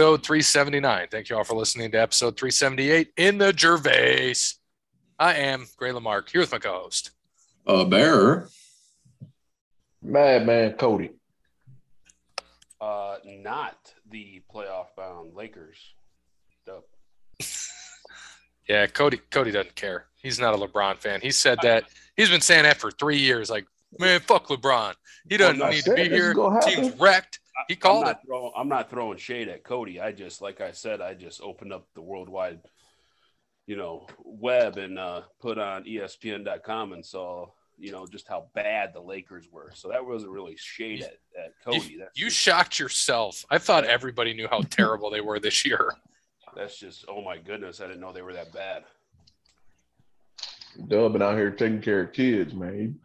episode 379. Thank you all for listening to episode 378 in the Gervais. I am Gray Lamarck here with my co-host. A bear. Madman Cody. Uh, not the playoff bound Lakers. Dope. Yeah, Cody. Cody doesn't care. He's not a LeBron fan. He said that. He's been saying that for three years. Like, man, fuck LeBron. He doesn't Well, I need to be here. gonna Team's wrecked. He called I'm it. not Throwing, I'm not throwing shade at Cody. I just, like I said, I just opened up the worldwide, you know, web and uh, put on ESPN.com and saw, you know, just how bad the Lakers were. So that wasn't really shade at, at Cody. That's You just, shocked yourself. I thought everybody knew how terrible they were this year. that's just, oh my goodness, I didn't know they were that bad. Dub been out here taking care of kids, man.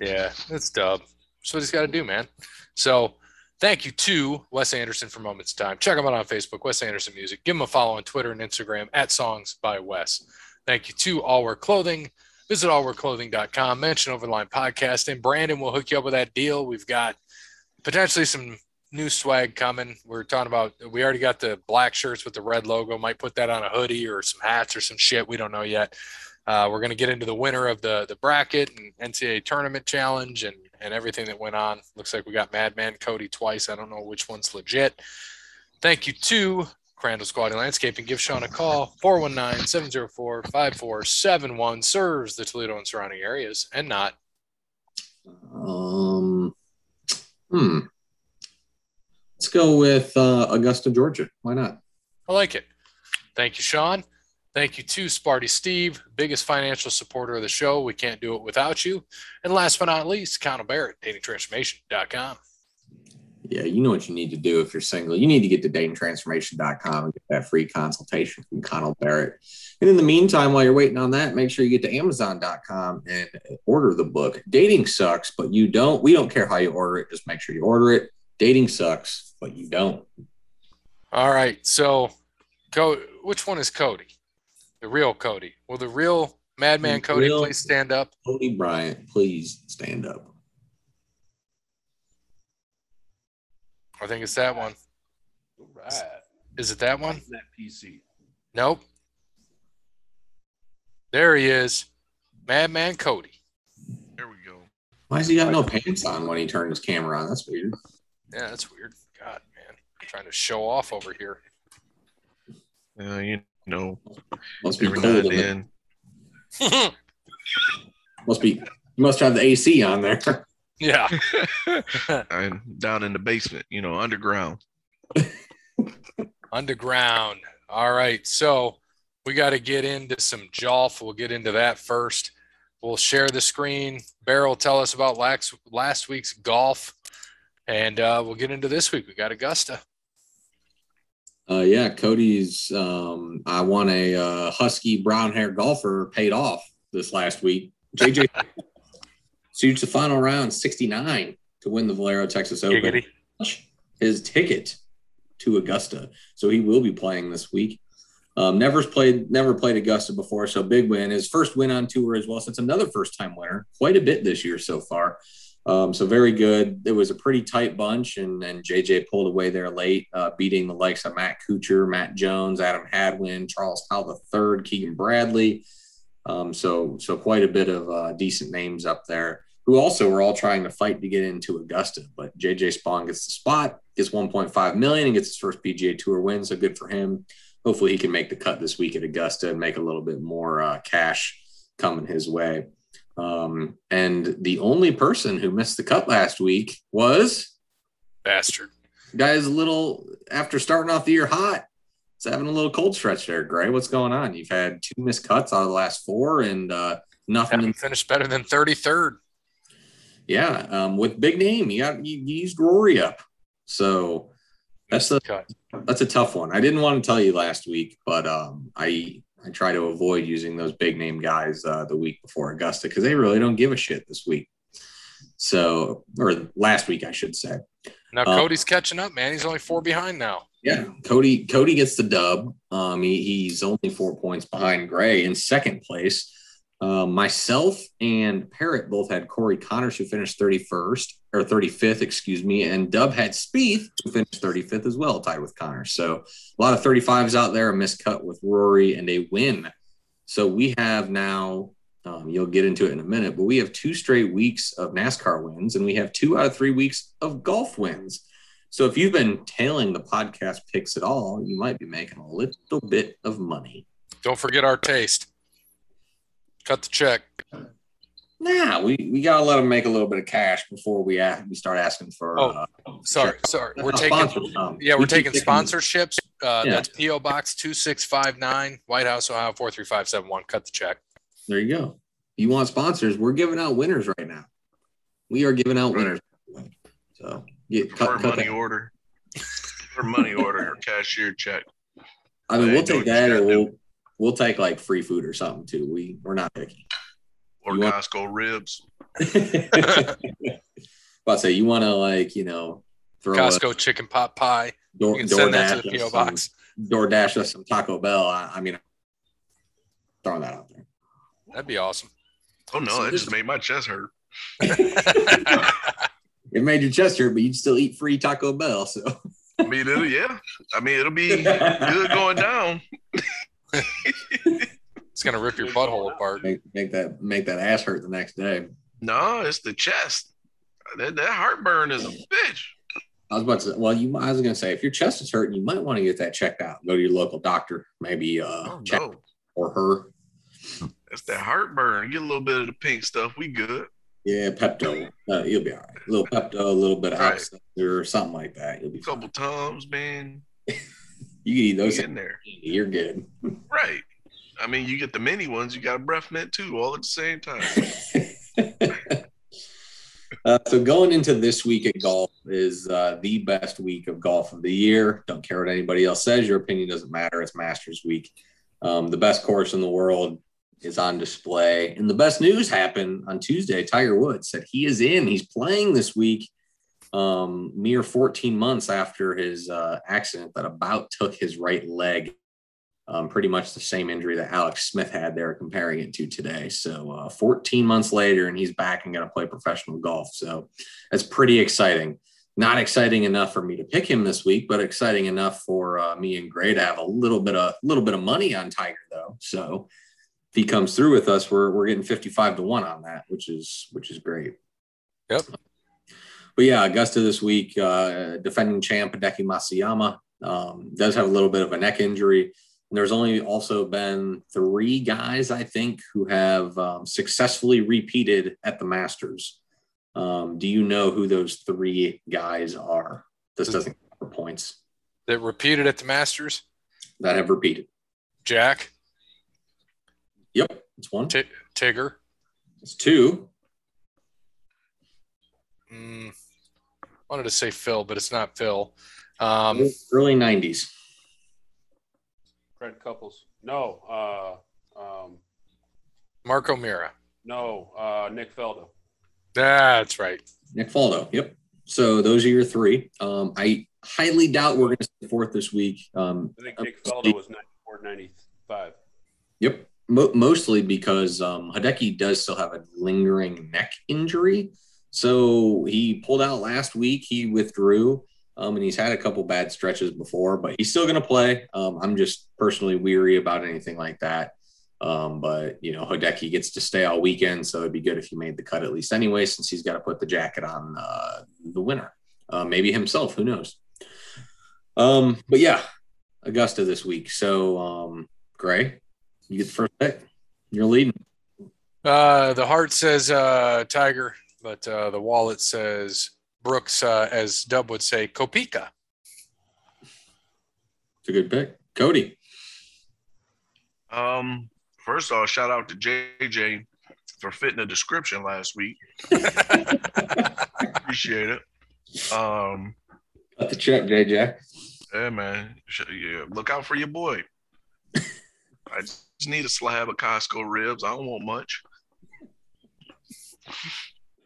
Yeah, that's dub. That's what he's got to do, man. So thank you to Wes Anderson for Moments Time. Check him out on Facebook, Wes Anderson Music. Give him a follow on Twitter and Instagram at Songs by Wes. Thank you to All Wear Clothing. Visit allwearclothing.com, mention Overline Podcast, and Brandon will hook you up with that deal. We've got potentially some new swag coming. We're talking about, we already got the black shirts with the red logo. Might put that on a hoodie or some hats or some shit. We don't know yet. Uh, we're going to get into the winner of the the bracket and NCAA tournament challenge and and everything that went on. Looks like we got Madman Cody twice. I don't know which one's legit. Thank you to Crandall's Quality Landscaping. Give Sean a call 419-704-5471. Serves the Toledo and surrounding areas and not. Um, hmm. Let's go with uh, Augusta, Georgia. Why not? I like it. Thank you, Sean. Thank you to Sparty Steve, biggest financial supporter of the show. We can't do it without you. And last but not least, Connell Barrett, datingtransformation.com. Yeah, you know what you need to do if you're single. You need to get to datingtransformation.com and get that free consultation from Connell Barrett. And in the meantime, while you're waiting on that, make sure you get to amazon.com and order the book. Dating sucks, but you don't. We don't care how you order it. Just make sure you order it. Dating sucks, but you don't. All right. So, Co- which one is Cody? The real Cody. Will the real Madman Cody real- please stand up? Cody Bryant, please stand up. I think it's that one. All right. Is it that one? That PC. Nope. There he is. Madman Cody. There we go. Why has he got no pants on when he turned his camera on? That's weird. Yeah, that's weird. God, man. trying to show off over here. Uh, you know, Must be every cold now in and there. Must be. You must have the AC on there. yeah. I'm down in the basement, you know, underground. Underground. All right. So we got to get into some Jolf. We'll get into that first. We'll share the screen. Bear will tell us about last, last week's golf. And uh, we'll get into this week. We got Augusta. Uh, yeah, Cody's. Um, I won a uh, husky brown hair golfer paid off this last week. JJ shoots the final round 69 to win the Valero Texas Open. Giggity. His ticket to Augusta, so he will be playing this week. Um, never played, never played Augusta before, so big win. His first win on tour as well. So it's another first time winner. Quite a bit this year so far. Um, so very good. It was a pretty tight bunch, and and JJ pulled away there late, uh, beating the likes of Matt Kuchar, Matt Jones, Adam Hadwin, Charles Howell III, Keegan Bradley. Um, so so quite a bit of uh, decent names up there who also were all trying to fight to get into Augusta. But JJ Spaun gets the spot, gets 1.5 million, and gets his first PGA Tour win. So good for him. Hopefully he can make the cut this week at Augusta and make a little bit more uh, cash coming his way. Um, and the only person who missed the cut last week was Bastard. guys a little after starting off the year hot. It's having a little cold stretch there, Gray. What's going on? You've had two missed cuts out of the last four, and uh, nothing. Haven't finished better than 33rd. Yeah, um, with big name, you got you, you used Rory up, so that's a that's a tough one. I didn't want to tell you last week, but um, I I try to avoid using those big name guys uh, the week before Augusta because they really don't give a shit this week. So, or last week, I should say. Now Uh, Cody's catching up, man. He's only four behind now. Yeah, Cody Cody gets the dub. Um, he, he's only four points behind Gray in second place. Uh, myself and Parrot both had Corey Conners, who finished 31st or 35th, excuse me, and Dub had Spieth, who finished 35th as well, tied with Conners. So a lot of 35s out there, a miscut with Rory, and a win. So we have now, um, you'll get into it in a minute, but we have two straight weeks of NASCAR wins, and we have two out of three weeks of golf wins. So if you've been tailing the podcast picks at all, you might be making a little bit of money. Don't forget our taste. Cut the check. Nah, we, we gotta let them make a little bit of cash before we ask, we start asking for. Oh, uh, Sorry, check. sorry. We're uh, taking sponsors, yeah, we we're keep taking sponsorships. Uh, Yeah. That's PO Box two six five nine, White House, Ohio four three five seven one. Cut the check. There you go. You want sponsors? We're giving out winners right now. We are giving out winners. So get For cut, cut money that. order. For money order or cashier check. I mean, Hey, we'll take that, or we'll do. We'll take like free food or something too. We we're not picky. Or You want- Costco ribs. but I say you want to like you know throw Costco chicken pot pie. door, You can send that to the us PO some- Box. DoorDash us some Taco Bell. I, I mean, throwing that out there. That'd be awesome. Oh no, So that just made my chest hurt. It made your chest hurt, but you'd still eat free Taco Bell. So I mean, it'll, yeah. I mean, it'll be good going down. It's gonna rip your butthole apart. make, make that make that ass hurt the next day. No, it's the chest. That, that heartburn is a bitch. I was about to. Well, you. I was gonna say if your chest is hurting, you might want to get that checked out. Go to your local doctor, maybe uh, Oh check no, or her. it's that heartburn. Get a little bit of the pink stuff. We good. Yeah, Pepto. Uh, you'll be all right. A little Pepto, a little bit of Right. Or something like that. You'll be A couple fine. times, man. You can eat those. In there. You're good. Right. I mean, you get the mini ones. You got a breath mint too, all at the same time. uh, so going into this week at golf is uh, the best week of golf of the year. Don't care what anybody else says. Your opinion doesn't matter. It's Masters week. Um, the best course in the world is on display. And the best news happened on Tuesday. Tiger Woods said he is in. He's playing this week. Um, mere 14 months after his uh, accident that about took his right leg. Um, pretty much the same injury that Alex Smith had. They're comparing it to today. So uh, 14 months later, and he's back and going to play professional golf. So that's pretty exciting. Not exciting enough for me to pick him this week, but exciting enough for uh, me and Gray to have a little bit of little bit of money on Tiger though. So if he comes through with us, we're we're getting 55 to one on that, which is which is great. Yep. But yeah, Augusta this week, uh, defending champ Hideki Matsuyama um, does have a little bit of a neck injury. And there's only also been three guys, I think, who have um, successfully repeated at the Masters. Um, do you know who those three guys are? This doesn't cover points That repeated at the Masters. that have repeated. Jack, Yep, it's one. T- Tigger. It's two. Mm, wanted to say Phil, but it's not Phil. Um, Early 90s. Fred Couples. No. Uh, um, Mark O'Meara. no. Uh, Nick Faldo. That's right. Nick Faldo. Yep. So those are your three. Um, I highly doubt we're going to see fourth this week. Um, I think Nick Faldo was 94, 95. Yep. Mo- mostly because um, Hideki does still have a lingering neck injury. So he pulled out last week. He withdrew, um, and he's had a couple bad stretches before, but he's still going to play. Um, I'm just personally weary about anything like that. Um, but you know, Hideki gets to stay all weekend, so it'd be good if he made the cut at least anyway, since he's got to put the jacket on uh, the winner, uh, maybe himself. Who knows? Um, but yeah, Augusta this week. So um, Gray, you get the first pick. You're leading. Uh, the heart says uh, Tiger, but uh, the wallet says Brooks, uh, as Dub would say, Kopika. It's a good pick. Cody. Um, first off, shout out to JJ for fitting the description last week. Appreciate it. Um, Cut the check, JJ. yeah, man. Yeah, look out for your boy. I just need a slab of Costco ribs. I don't want much.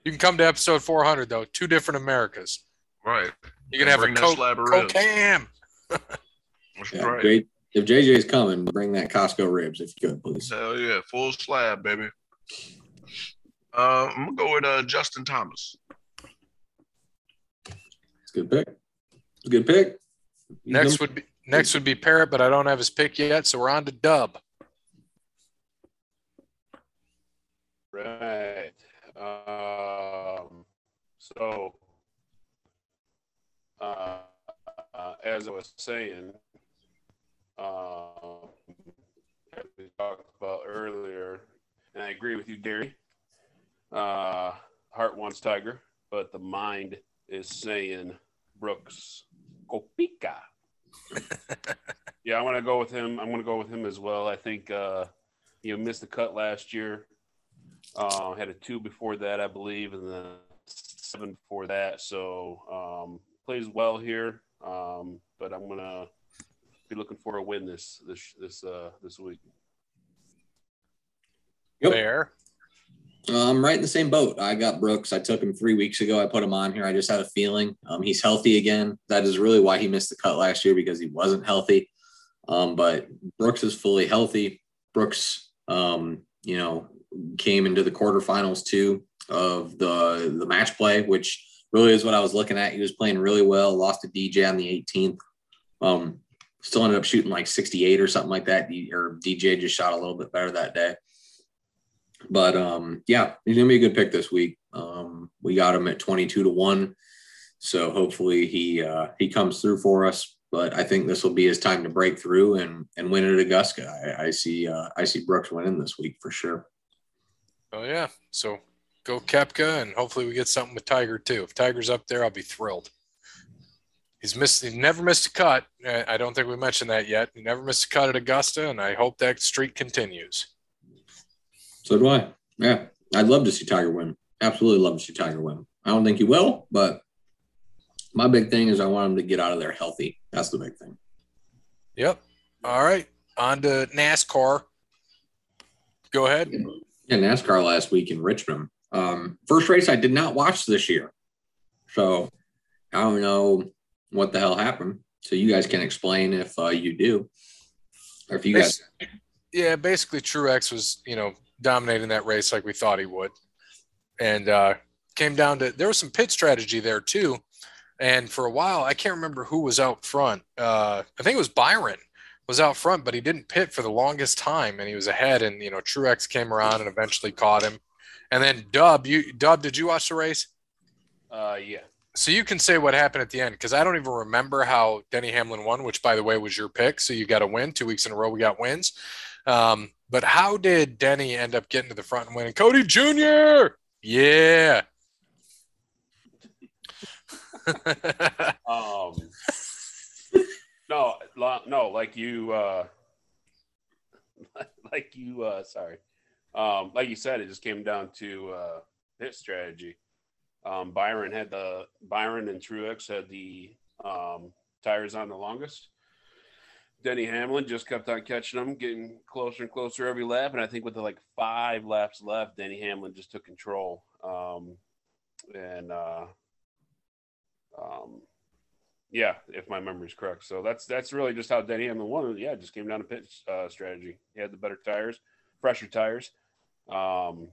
You can come to episode 400, though. Two different Americas. Right. You can have a Bring that Coke, slab of Coke ribs. ham. That's Yeah, right. J- if JJ's coming, bring that Costco ribs if you could, please. Hell yeah, full slab, baby. Uh, I'm gonna go with uh, Justin Thomas. It's a good pick. It's a good pick. He's Next number- would be next would be Parrot, but I don't have his pick yet, so we're on to Dub. Right. Um, so, uh, uh, as I was saying, uh, as we talked about earlier, and I agree with you, Gary. Uh, heart wants Tiger, but the mind is saying Brooks Kopika. yeah, I want to go with him. I'm going to go with him as well. I think uh, you missed the cut last year. Uh, had a two before that, I believe, and then seven before that. So um, plays well here, um, but I'm gonna be looking for a win this this this uh, this week. Yep. Bear. Uh, I'm right in the same boat. I got Brooks. I took him three weeks ago. I put him on here. I just had a feeling um, he's healthy again. That is really why he missed the cut last year because he wasn't healthy. Um, but Brooks is fully healthy. Brooks, um, you know, came into the quarterfinals too of the the match play, which really is what I was looking at. He was playing really well. Lost to DJ on the 18th. Um, still ended up shooting like 68 or something like that. Or DJ just shot a little bit better that day. But um, yeah, he's gonna be a good pick this week. Um, we got him at 22 to one, so hopefully he uh, he comes through for us. But I think this will be his time to break through and and win it at Augusta. I, I see uh, I see Brooks winning this week for sure. Oh yeah. So go Koepka, and hopefully we get something with Tiger too. If Tiger's up there, I'll be thrilled. He's missed. He's never missed a cut. Uh, I don't think we mentioned that yet. He never missed a cut at Augusta, and I hope that streak continues. So do I. Yeah, I'd love to see Tiger win. Absolutely love to see Tiger win. I don't think he will, but my big thing is I want him to get out of there healthy. That's the big thing. Yep. All right. On to NASCAR. Go ahead. NASCAR last week in Richmond. Um, first race I did not watch this year. So I don't know what the hell happened. So you guys can explain if uh, you do. Or if you guys Yeah, basically Truex was, you know, dominating that race like we thought he would. And uh came down to there was some pit strategy there too. And for a while, I can't remember who was out front. Uh I think it was Byron was out front, but he didn't pit for the longest time and he was ahead and you know, Truex came around and eventually caught him. And then Dub, you Dub, did you watch the race? Uh, yeah. So you can say what happened at the end because I don't even remember how Denny Hamlin won, which by the way was your pick. So you got a win two weeks in a row. We got wins. Um, but how did Denny end up getting to the front and winning? Cody Jr. Yeah. Um, no, no, like you, uh, like you, uh, sorry, um, like you said, it just came down to uh, pit strategy. Um, Byron had the Byron and Truex had the um, tires on the longest. Denny Hamlin just kept on catching them, getting closer and closer every lap. And I think with the like five laps left, Denny Hamlin just took control. Um, and uh, um, yeah, if my memory's correct. So that's that's really just how Denny Hamlin won. Yeah, just came down to pit uh, strategy. He had the better tires, fresher tires. Um,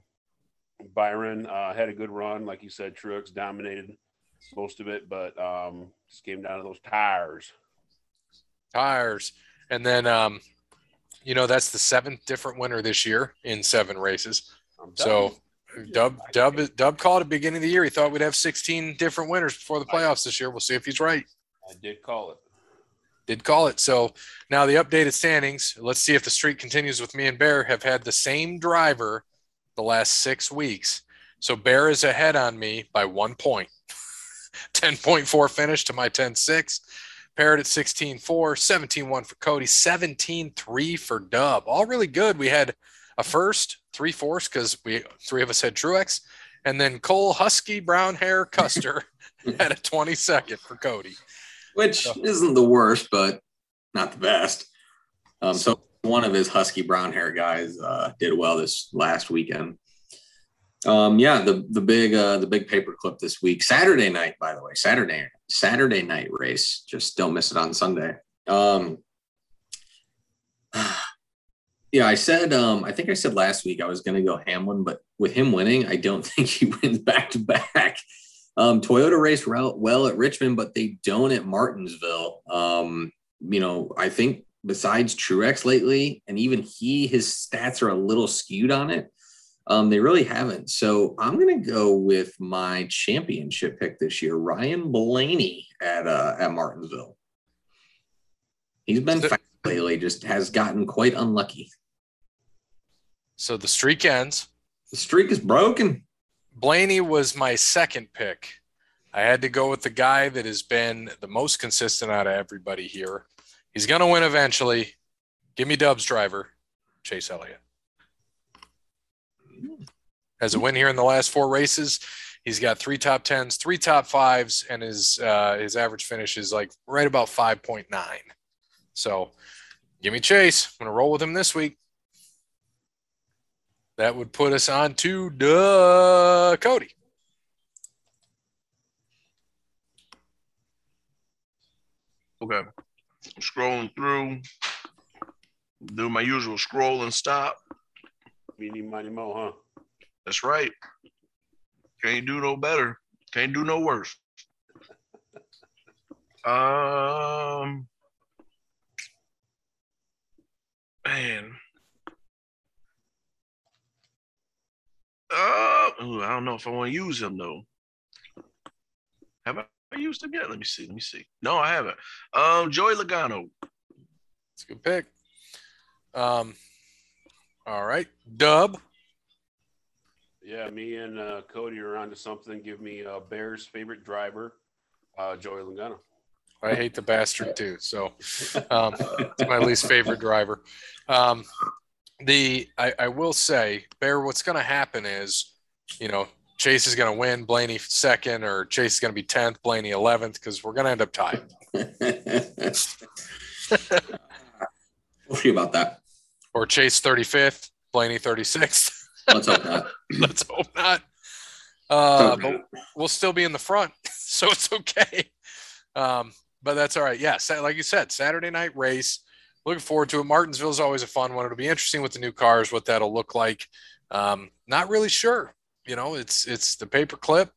Byron uh, had a good run, like you said. Truex dominated most of it, but um, just came down to those tires. Tires. And then, um, you know, that's the seventh different winner this year in seven races. So. Dub Dub Dub called at the beginning of the year. He thought we'd have 16 different winners before the playoffs this year. We'll see if he's right. I did call it. Did call it. So now the updated standings. Let's see if the streak continues with me and Bear have had the same driver the last six weeks. So Bear is ahead on me by one point. 10.4 finish to my 10.6. Parrot at 16.4, 17.1 for Cody, 17.3 for Dub. All really good. We had a first, three fourths because we three of us had Truex, and then Cole Husky brown hair Custer had a 22nd for Cody. Which isn't the worst, but not the best. Um, so one of his husky brown hair guys uh, did well this last weekend. Um, yeah, the the big uh, the big paper clip this week, Saturday night, by the way, Saturday Saturday night race. Just don't miss it on Sunday. Um, Yeah, I said um I think I said last week I was gonna go Hamlin, but with him winning, I don't think he wins back to back. Um, Toyota raced well at Richmond, but they don't at Martinsville. Um, you know, I think besides Truex lately, and even he, his stats are a little skewed on it. Um, they really haven't. So I'm going to go with my championship pick this year, Ryan Blaney at uh, at Martinsville. He's been fast lately, just has gotten quite unlucky. So the streak ends. The streak is broken. Blaney was my second pick. I had to go with the guy that has been the most consistent out of everybody here. He's going to win eventually. Give me Dubs driver, Chase Elliott. Has a win here in the last four races. He's got three top tens, three top fives, and his uh, his average finish is like right about five point nine. So, give me Chase. I'm gonna roll with him this week. That would put us on to duh, Cody. Okay. I'm scrolling through. Do my usual scroll and stop. Meeny, miny, mo, huh? That's right. Can't do no better. Can't do no worse. Um, man. Uh, ooh, I don't know if I want to use him though. Have I used him yet? Let me see. Let me see. No, I haven't. Um, Joey Logano. It's a good pick. Um, all right, Dub. Yeah, me and uh, Cody are onto something. Give me uh, Bears' favorite driver, uh, Joey Logano. I hate the bastard too. So um, it's my least favorite driver. Um, the I, I will say, Bear, what's going to happen is, you know, Chase is going to win, Blaney second, or Chase is going to be tenth, Blaney eleventh, because we're going to end up tied. we'll see about that. Or Chase thirty fifth, Blaney thirty sixth. Let's hope not. Let's hope not. Uh, but we'll still be in the front, so it's okay. Um, but that's all right. Yeah, like you said, Saturday night race. Looking forward to it. Martinsville is always a fun one. It'll be interesting with the new cars, what that'll look like. Um, not really sure. You know, it's it's the paper clip.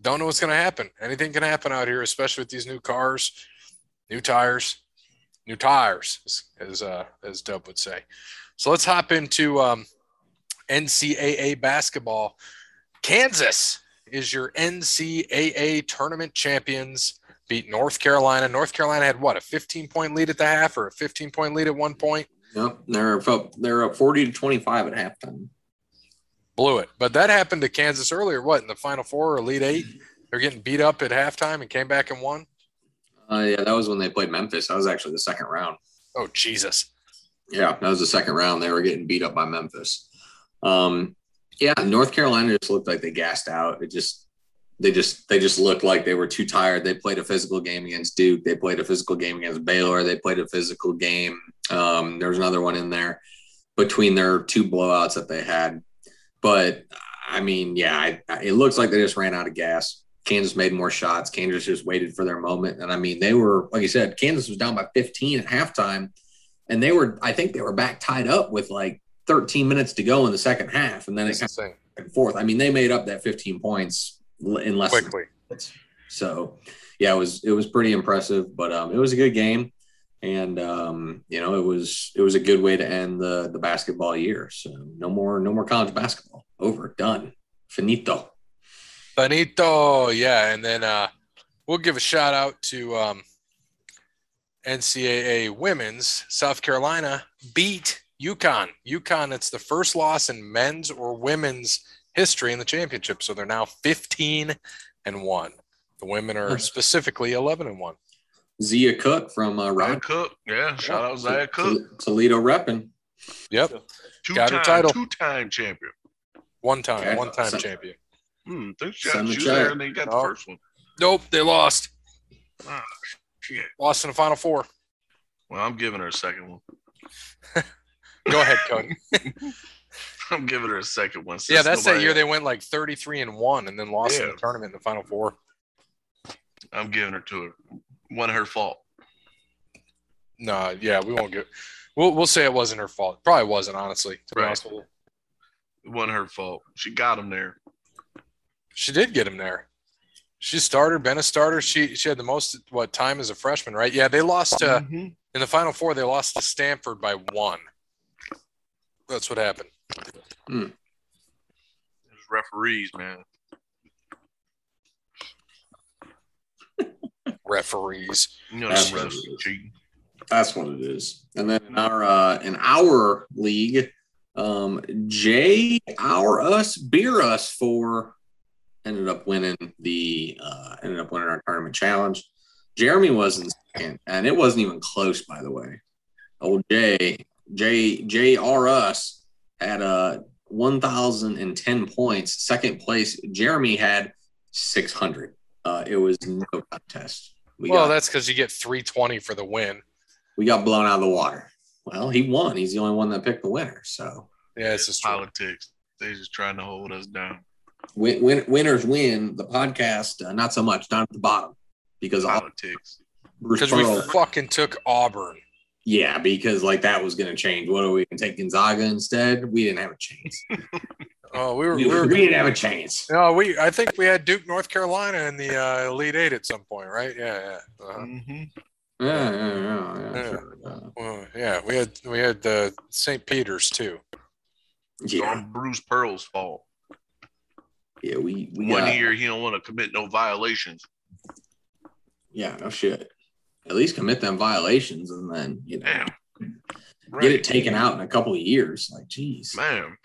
Don't know what's going to happen. Anything can happen out here, especially with these new cars, new tires, new tires, as as, uh, as Dub would say. So let's hop into um, NCAA basketball. Kansas is your NCAA tournament champions. Beat North Carolina. North Carolina had what a 15 point lead at the half, or a 15 point lead at one point. Yep, they're up. They're up 40 to 25 at halftime. Blew it, but that happened to Kansas earlier. What in the Final Four or Elite Eight? They're getting beat up at halftime and came back and won. Uh, yeah, that was when they played Memphis. That was actually the second round. Oh Jesus! Yeah, that was the second round. They were getting beat up by Memphis. Um, yeah, North Carolina just looked like they gassed out. It just they just they just looked like they were too tired. They played a physical game against Duke. They played a physical game against Baylor. They played a physical game. Um, there was another one in there between their two blowouts that they had. But I mean, yeah, I, it looks like they just ran out of gas. Kansas made more shots. Kansas just waited for their moment. And I mean, they were, like you said, Kansas was down by 15 at halftime. And they were, I think they were back tied up with like 13 minutes to go in the second half. And then it kind of back and forth. I mean, they made up that 15 points in less quickly. So yeah, it was it was pretty impressive, but um, it was a good game, and um, you know it was it was a good way to end the the basketball year. So no more no more college basketball. Over, done, finito. Finito, yeah, and then uh, we'll give a shout out to um, NCAA women's. South Carolina beat UConn. UConn. It's the first loss in men's or women's history in the championship. So they're now 15 and one. The women are specifically 11 and one. Zia Cooke from uh, Rod Cook. Yeah, shout out Zia Cooke. Toledo repping. Yep. Two Got time, her title. Two time champion. One time, okay. one time champion. Hmm, think she, got, she was there and they got the first one. Nope, they lost. Oh, shit. Lost in the final four. Well, I'm giving her a second one. Go ahead, Cody. I'm giving her a second one. Yeah, that's that year they went like 33 and one and then lost yeah. in the tournament in the final four. I'm giving her to her. One her fault. No, yeah, we won't give We'll we'll say it wasn't her fault. Probably wasn't, honestly. To be Right. honest with you. It wasn't her fault. She got him there. She did get him there. She started, been a starter. She she had the most what time as a freshman, right? Yeah, they lost to Mhm. in the final four. They lost to Stanford by one. That's what happened. It was referees, man. Referees. You know, That's the refs referees. That's what it is. And then in our uh, in our league, um, Jay, our us, beer us for ended up winning the uh, ended up winning our tournament challenge. Jeremy was in second, and it wasn't even close, by the way. Old Jay, J J R us had uh, one thousand and ten points. Second place, Jeremy had six hundred. Uh, it was no contest. We well, got- that's because you get 320 for the win. we got blown out of the water. Well, he won. He's the only one that picked the winner. So Yeah, it's just true. politics. They're just trying to hold us down. win, win, winners win. The podcast, uh, not so much, down at the bottom because Politics. Because we fucking took Auburn. Yeah, because like that was going to change. What are we going to take Gonzaga instead? We didn't have a chance. Oh, we were, We, we were we didn't have a chance. No, we. I think we had Duke, North Carolina, in the uh, Elite Eight at some point, right? Yeah, yeah. Uh-huh. hmm Yeah, yeah, yeah, yeah, Yeah. sure. Uh, Well, yeah, we had we had uh, St. Peter's too. Yeah, on Bruce Pearl's fault. yeah. We we One got, year he don't want to commit no violations. Yeah, no shit. At least commit them violations and then you know Damn. get it taken out in a couple of years. Like, geez. Man.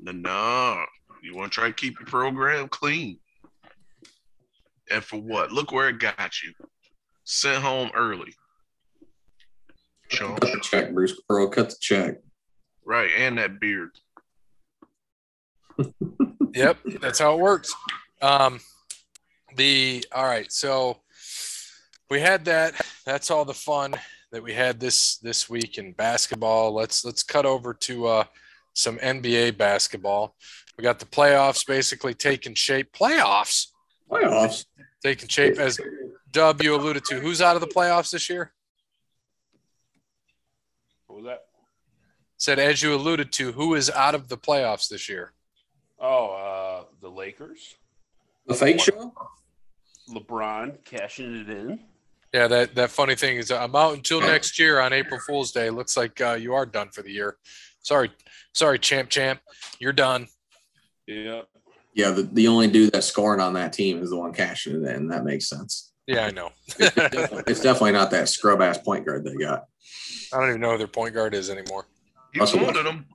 No, no. You want to try to keep your program clean. And for what? Look where it got you. Sent home early. Sean. Cut the check, Bruce Pearl. Cut the check. Right. And that beard. Yep, that's how it works. Um, the all right, so we had that. That's all the fun that we had this this week in basketball. Let's let's cut over to uh, some NBA basketball. We got the playoffs basically taking shape. Playoffs Playoffs. taking shape as Dub you alluded to. Who's out of the playoffs this year? What was that? Said as you alluded to, who is out of the playoffs this year? Oh, uh, the Lakers. The fake show? LeBron cashing it in. Yeah, that that funny thing is I'm out until next year on April Fool's Day. Looks like uh, you are done for the year. Sorry, sorry, champ, champ, you're done. Yeah. Yeah, the, the only dude that's scoring on that team is the one cashing it in. That makes sense. Yeah, I know. It's definitely, it's definitely not that scrub ass point guard they got. I don't even know who their point guard is anymore. You Russell wanted him.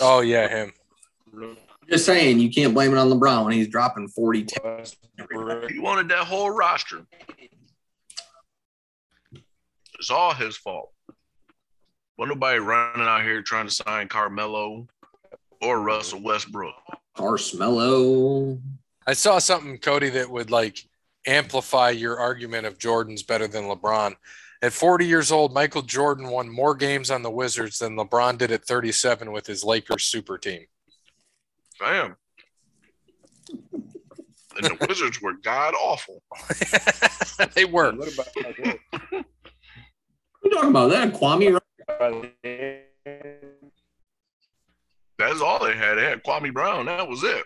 Oh yeah, him. Just saying, you can't blame it on LeBron when he's dropping 40 10. Westbrook. He wanted that whole roster. It's all his fault. Wasn't nobody running out here trying to sign Carmelo or Russell Westbrook. Carmelo. I saw something, Cody, that would like amplify your argument of Jordan's better than LeBron. At 40 years old, Michael Jordan won more games on the Wizards than LeBron did at 37 with his Lakers super team. Damn. And the Wizards were god awful. they were. What about that? We're talking about that. Kwame. That's all they had. They had Kwame Brown. That was it.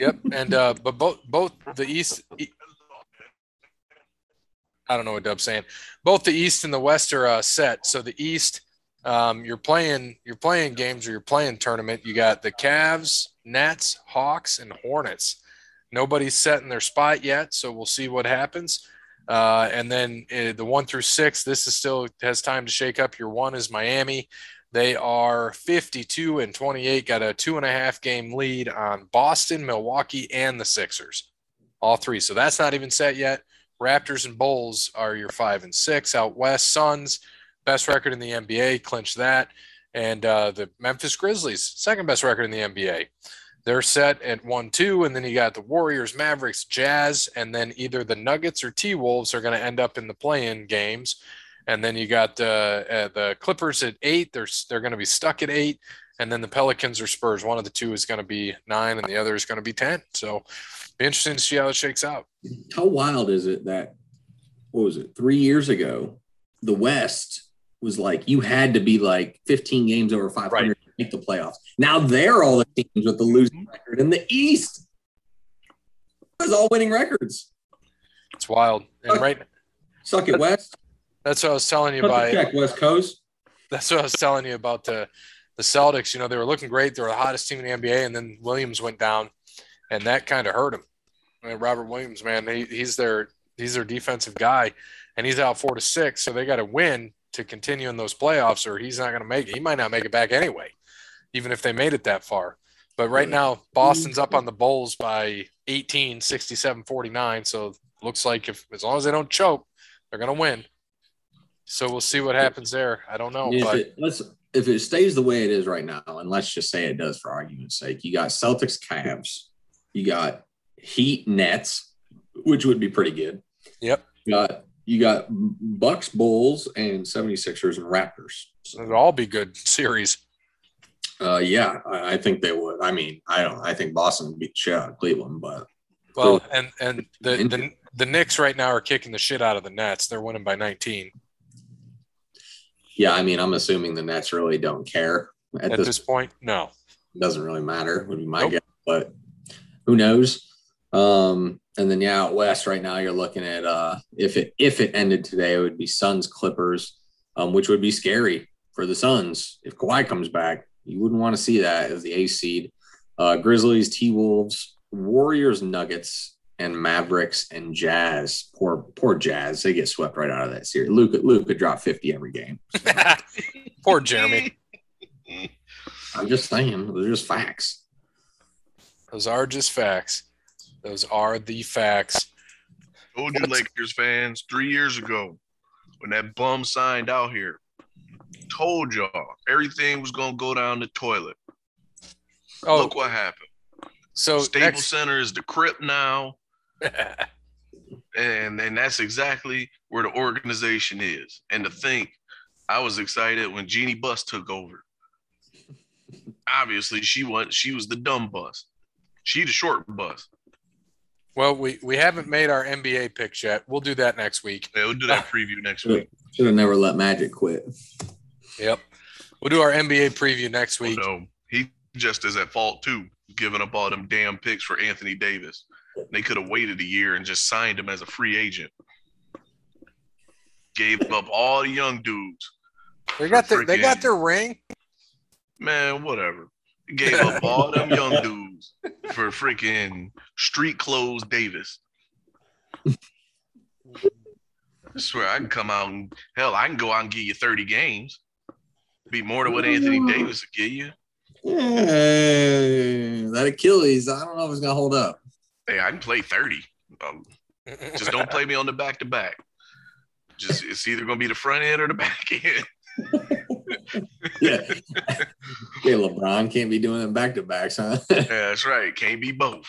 Yep. And uh, but both both the East. I don't know what Dub's saying. Both the East and the West are uh, set. So the East, um, you're playing you're playing games or you're playing tournament. You got the Cavs, Nets, Hawks, and Hornets. Nobody's set in their spot yet, so we'll see what happens. Uh, and then uh, the one through six, this is still has time to shake up. Your one is Miami. They are 52 and 28, got a two and a half game lead on Boston, Milwaukee, and the Sixers. All three. So that's not even set yet. Raptors and Bulls are your five and six. Out west, Suns, best record in the NBA, clinch that. And uh, the Memphis Grizzlies, second best record in the NBA. They're set at one, two, and then you got the Warriors, Mavericks, Jazz, and then either the Nuggets or T Wolves are going to end up in the play-in games. And then you got uh, uh, the Clippers at eight. They're they're going to be stuck at eight, and then the Pelicans or Spurs. One of the two is going to be nine, and the other is going to be ten. So, be interesting to see how it shakes out. How wild is it that, what was it, three years ago, the West was like you had to be like 15 games over 500 Right. Make the playoffs. Now they're all the teams with the losing mm-hmm. record in the East. It's all winning records. It's wild. And right, Suck it, West. that's what I was telling you about. check, West Coast. That's what I was telling you about the the Celtics. You know, they were looking great. They were the hottest team in the NBA, and then Williams went down, and that kind of hurt them. I mean, Robert Williams, man, he, he's their he's their defensive guy, and he's out four to six. So they got to win to continue in those playoffs, or he's not going to make it. He might not make it back anyway, even if they made it that far. But right now, mm-hmm. Boston's up on the Bulls by 18, 67, 49. So looks like if as long as they don't choke, they're going to win. So we'll see what happens there. I don't know, if but it, let's if it stays the way it is right now, and let's just say it does for argument's sake, you got Celtics, Cavs, you got Heat, Nets, which would be pretty good. Yep. You got you got Bucks, Bulls, and 76ers and Raptors. So, it'll all be good series. Uh, yeah, I, I think they would. I mean, I don't. I think Boston would beat the shit out of Cleveland, but Well, and and the, the the Knicks right now are kicking the shit out of the Nets. They're winning by 19 yeah, I mean, I'm assuming the Nets really don't care at, at this. this point. No, doesn't really matter. Would be my Nope. guess, but who knows? Um, and then yeah, out west right now you're looking at uh, if it if it ended today, it would be Suns Clippers, um, which would be scary for the Suns if Kawhi comes back. You wouldn't want to see that as the A seed. Uh, Grizzlies, T Wolves, Warriors, Nuggets, and Mavericks and Jazz. Poor poor Jazz. They get swept right out of that series. Luke Luke could drop 50 every game. poor Jeremy. I'm just saying, those are just facts. Those are just facts. Those are the facts. Told you, Lakers fans, three years ago when that bum signed out here. Told y'all everything was gonna go down the toilet. Oh, Look what happened. so Staples next, Center is the crypt now, and and that's exactly where the organization is. And to think, I was excited when Jeanie Buss took over. Obviously, she was she was the dumb bus. She the short bus. well, we we haven't made our NBA picks yet. We'll do that next week. Yeah, we'll do that preview next week. Should have never let Magic quit. Yep, we'll do our NBA preview next week. Oh, no, he just is at fault too, giving up all them damn picks for Anthony Davis. They could have waited a year and just signed him as a free agent. Gave up all the young dudes. They got their they got their ring. Man, whatever. Gave up all them young dudes for freaking street clothes Davis. I swear I can come out and hell, I can go out and give you 30 games. Be more than what Anthony Davis would give you. Yeah, that Achilles, I don't know if it's gonna hold up. Hey, I can play 30. Um, just don't play me on the back to back. Just it's either gonna be the front end or the back end. Yeah, Hey, LeBron can't be doing them back to backs, huh? Yeah, that's right. Can't be both.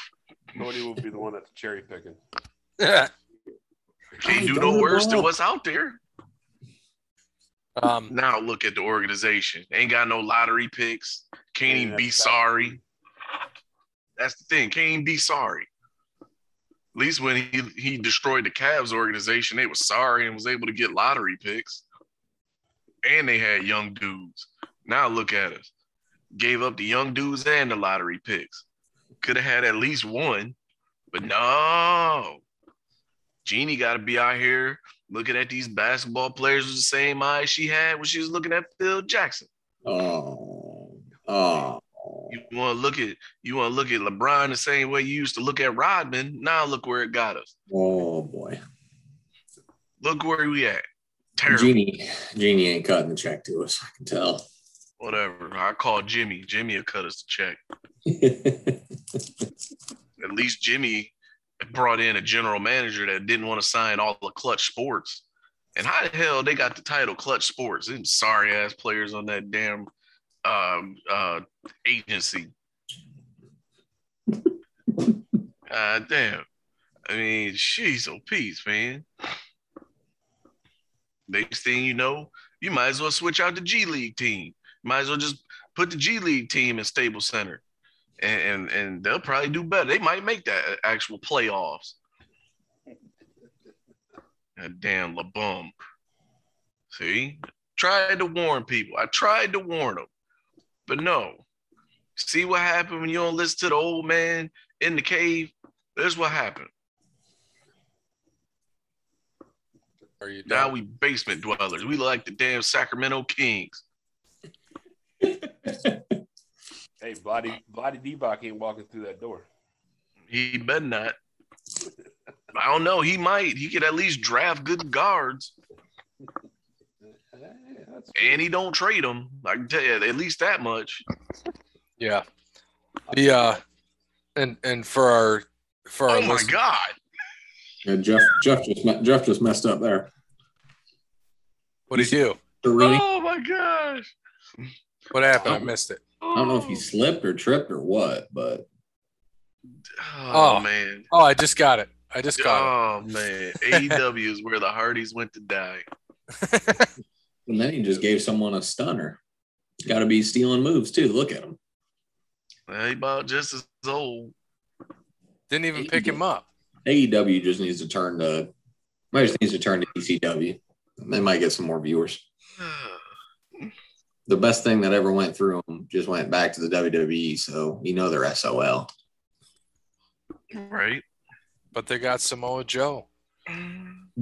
Cody will be the one that's cherry picking. Can't I do don't no worse than what's out there. um, Now look at the organization. Ain't got no lottery picks. Can't even be sorry. That's the thing. Can't even be sorry. At least when he, he destroyed the Cavs organization, they was sorry and was able to get lottery picks. And they had young dudes. Now look at us. Gave up the young dudes and the lottery picks. Could have had at least one, but no. Jeanie got to be out here looking at these basketball players with the same eyes she had when she was looking at Phil Jackson. oh, oh. You want to look at you want to look at LeBron the same way you used to look at Rodman. Now look where it got us. Oh boy, Look where we at. Terrible. Jeanie, Jeanie ain't cutting the check to us. I can tell. Whatever. I call Jimmy. Jimmy will cut us the check. At least Jimmy brought in a general manager that didn't want to sign all the Klutch Sports. And how the hell they got the title Klutch Sports? Them sorry ass players on that damn um, uh, agency. uh, damn. I mean, she's so peace, man. Next thing you know, you might as well switch out the G League team. Might as well just put the G League team in Staples Center, and, and and they'll probably do better. They might make that actual playoffs. That damn LeBum. See, Tried to warn people. I tried to warn them, but no. See what happened when you don't listen to the old man in the cave? This what happened. Are you Now done? we basement dwellers. We like the damn Sacramento Kings. Hey, Body Body Debach ain't walking through that door. He better not. I don't know. He might. He could at least draft good guards, and he don't trade them. I can tell you at least that much. Yeah. The uh and and for our for our Oh my listen- god! Yeah, Jeff Jeff just Jeff just messed up there. What'd he do? Oh my gosh! What happened? I missed it. I don't know if he oh. slipped or tripped or what, but Oh, Oh. man! Oh, I just got it. I just got it. Oh man! AEW is where the Hardys went to die. and then he just gave someone a stunner. Got to be stealing moves too. Look at him. Well, he about just as old. Didn't even pick him up. AEW just needs to turn to. Might just needs to turn to ECW. They might get some more viewers. The best thing that ever went through them just went back to the WWE, so you know they're SOL. right? But they got Samoa Joe.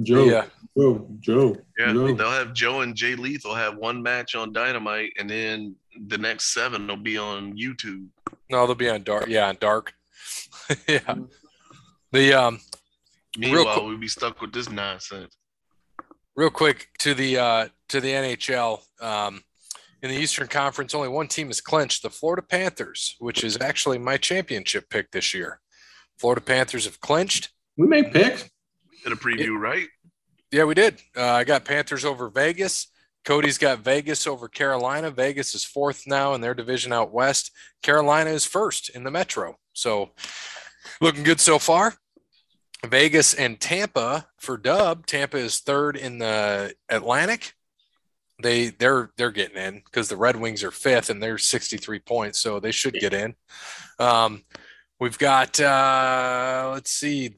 Joe, Yeah. Joe, Joe. Yeah, Joe. they'll have Joe and Jay Lethal have one match on Dynamite, and then the next seven will be on YouTube. No, they'll be on dark. Yeah, on dark. yeah. The um Meanwhile, quick- we'll be stuck with this nonsense. real quick to the uh to the NHL. Um in the Eastern Conference, only one team is clinched, the Florida Panthers, which is actually my championship pick this year. Florida Panthers have clinched. We made picks. Did a preview, right? Yeah, we did. Uh, I got Panthers over Vegas. Cody's got Vegas over Carolina. Vegas is fourth now in their division out west. Carolina is first in the Metro. So looking good so far. Vegas and Tampa for Dub. Tampa is third in the Atlantic. They they're they're getting in because the Red Wings are fifth and they're 63 points, so they should get in. Um, we've got uh, let's see,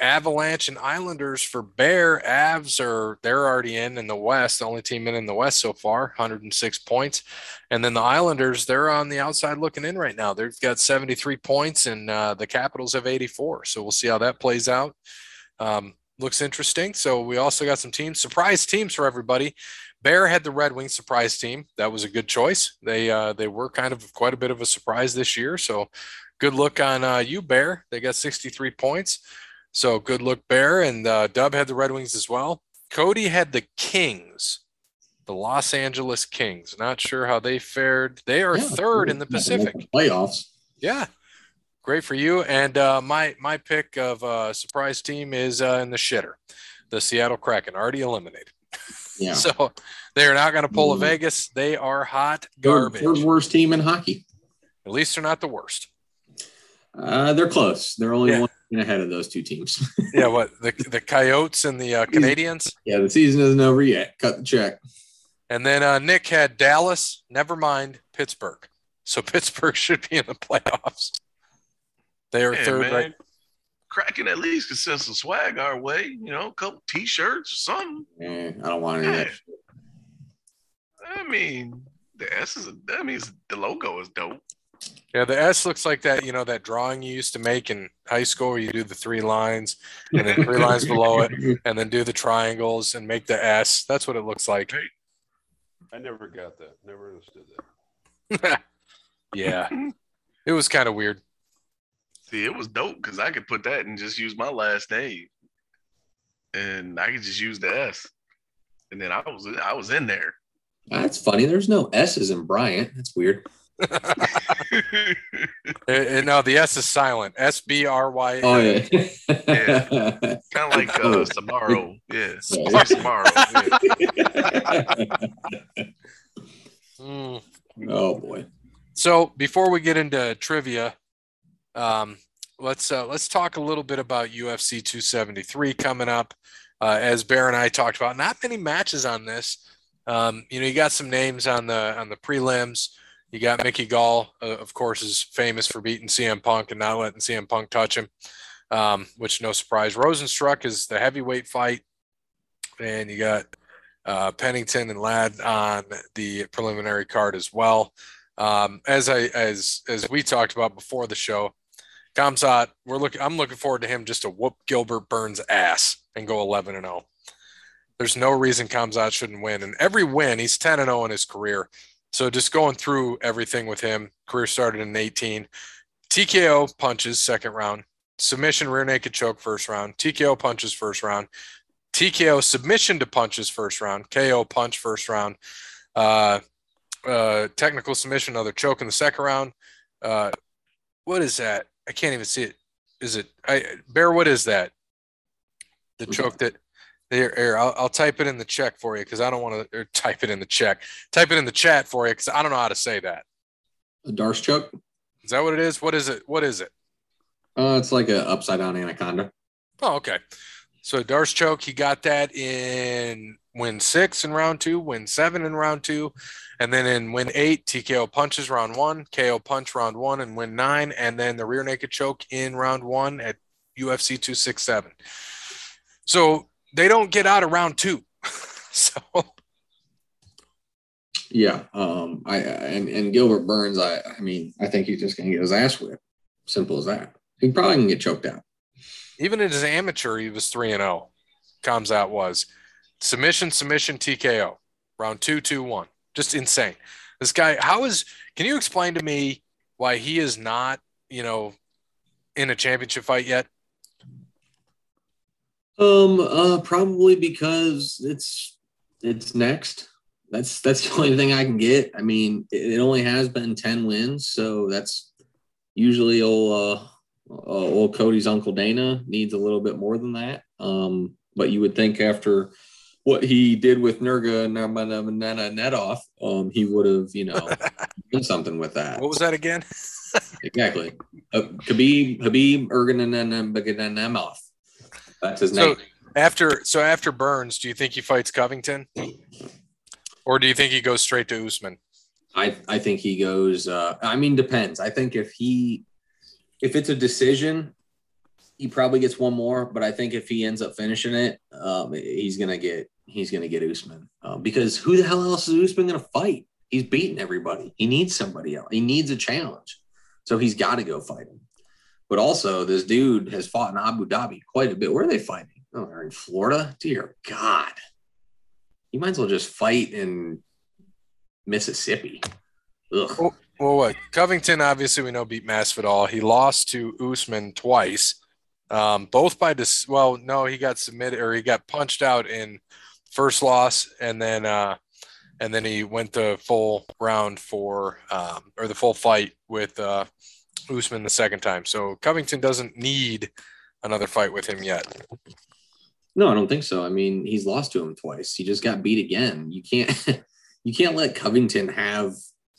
Avalanche and Islanders for Bear. Avs are they're already in in the West, the only team in in the West so far, 106 points. And then the Islanders, they're on the outside looking in right now. They've got 73 points, and uh, the Capitals have 84. So we'll see how that plays out. Um, looks interesting. So we also got some teams, surprise teams for everybody. Bear had the Red Wings surprise team. That was a good choice. They uh, they were kind of quite a bit of a surprise this year. So good look on uh, you, Bear. They got 63 points. So good look, Bear. And uh, Dub had the Red Wings as well. Cody had the Kings, the Los Angeles Kings. Not sure how they fared. They are Yeah, third in the Pacific. playoffs. Yeah. Great for you. And uh, my my pick of uh, surprise team is uh, in the shitter, the Seattle Kraken, already eliminated. Yeah, So they are not going to pull a Mhm. Vegas. They are hot garbage. third worst team in hockey. At least they're not the worst. Uh, they're close. They're only Yeah. one ahead of those two teams. Yeah, what the the Coyotes and the uh, Canadiens, yeah, the season isn't over yet. Cut the check. and then uh, Nick had Dallas. Never mind Pittsburgh. So Pittsburgh should be in the playoffs. They are Yeah, third man. right. Kraken at least could send some swag our way, you know, a couple t-shirts or something. Eh, I don't want any of that. I mean, the S is that means the logo is dope. Yeah, the S looks like that, you know, that drawing you used to make in high school where you do the three lines and then three lines below it and then do the triangles and make the S. That's what it looks like. I never got that. Never understood that. yeah. It was kind of weird. See, it was dope because I could put that and just use my last name, and I could just use the S, and then I was I was in there. That's funny. There's no S's in Bryant. That's weird. Uh, uh, no, the S is silent. S B R Y. Oh yeah. Yeah. kind of like uh, Samaro. Yeah, Yeah. Samaro. Yeah. Mm. oh boy. So before we get into trivia, um, let's uh, let's talk a little bit about UFC 273 coming up. Uh, as Bear and I talked about, not many matches on this. Um, you know, you got some names on the on the prelims. You got Mickey Gall, uh, of course, is famous for beating CM Punk and not letting CM Punk touch him, um, which no surprise. Rozenstruik is the heavyweight fight, and you got uh, Pennington and Ladd on the preliminary card as well. Um, as I as as we talked about before the show, Khamzat, we're looking. I'm looking forward to him just to whoop Gilbert Burns' ass and go 11 and 0. There's no reason Khamzat shouldn't win, and every win he's 10 and 0 in his career. So just going through everything with him, career started in 18. TKO punches second round, submission rear naked choke first round, TKO punches first round, TKO submission to punches first round, KO punch first round, uh, uh, technical submission, another choke in the second round. Uh, what is that? I can't even see it. Is it I Bear? What is that? The choke that here, here I'll, I'll type it in the check for you because I don't want to type it in the check. Type it in the chat for you because I don't know how to say that. A Darce choke. Is that what it is? What is it? What is it? Uh, it's like an upside down anaconda. Oh, okay. So Darce choke, he got that in win six in round two, win seven in round two, and then in win eight, TKO punches round one, KO punch round one, and win nine, and then the rear naked choke in round one at UFC 267. So they don't get out of round two. so Yeah. Um. I and and Gilbert Burns. I. I mean, I think he's just gonna get his ass whipped. Simple as that. He probably can get choked out. even in his amateur, he was three and zero. Comes out was submission, submission, TKO, round two, two, one. Just insane. This guy, how is? Can you explain to me why he is not, you know, in a championship fight yet? Um. Uh. Probably because it's it's next. That's that's the only thing I can get. I mean, it, it only has been ten wins, so that's usually old uh, uh, old Cody's uncle Dana needs a little bit more than that. Um. But you would think after what he did with Nurga Netoff, um, he would have, you know, done something with that. What was that again? Exactly. Uh, Khabib, Habib Erganemov. That's his name. So after so after Burns, do you think he fights Covington, or do you think he goes straight to Usman? I, I think he goes. Uh, I mean, depends. I think if he, if it's a decision, he probably gets one more. But I think if he ends up finishing it, um, he's gonna get he's gonna get Usman um, because who the hell else is Usman gonna fight? He's beating everybody. He needs somebody else. He needs a challenge, so he's got to go fight him. But also, this dude has fought in Abu Dhabi quite a bit. Where are they fighting? Oh, they're in Florida. Dear God, you might as well just fight in Mississippi. Ugh. Well, what Covington obviously we know beat Masvidal. He lost to Usman twice, um, both by dis. Well, no, he got submitted or he got punched out in first loss, and then uh, and then he went the full round for um, or the full fight with uh, Usman the second time. So Covington doesn't need another fight with him yet. No, I don't think so. I mean, he's lost to him twice. He just got beat again. You can't you can't let Covington have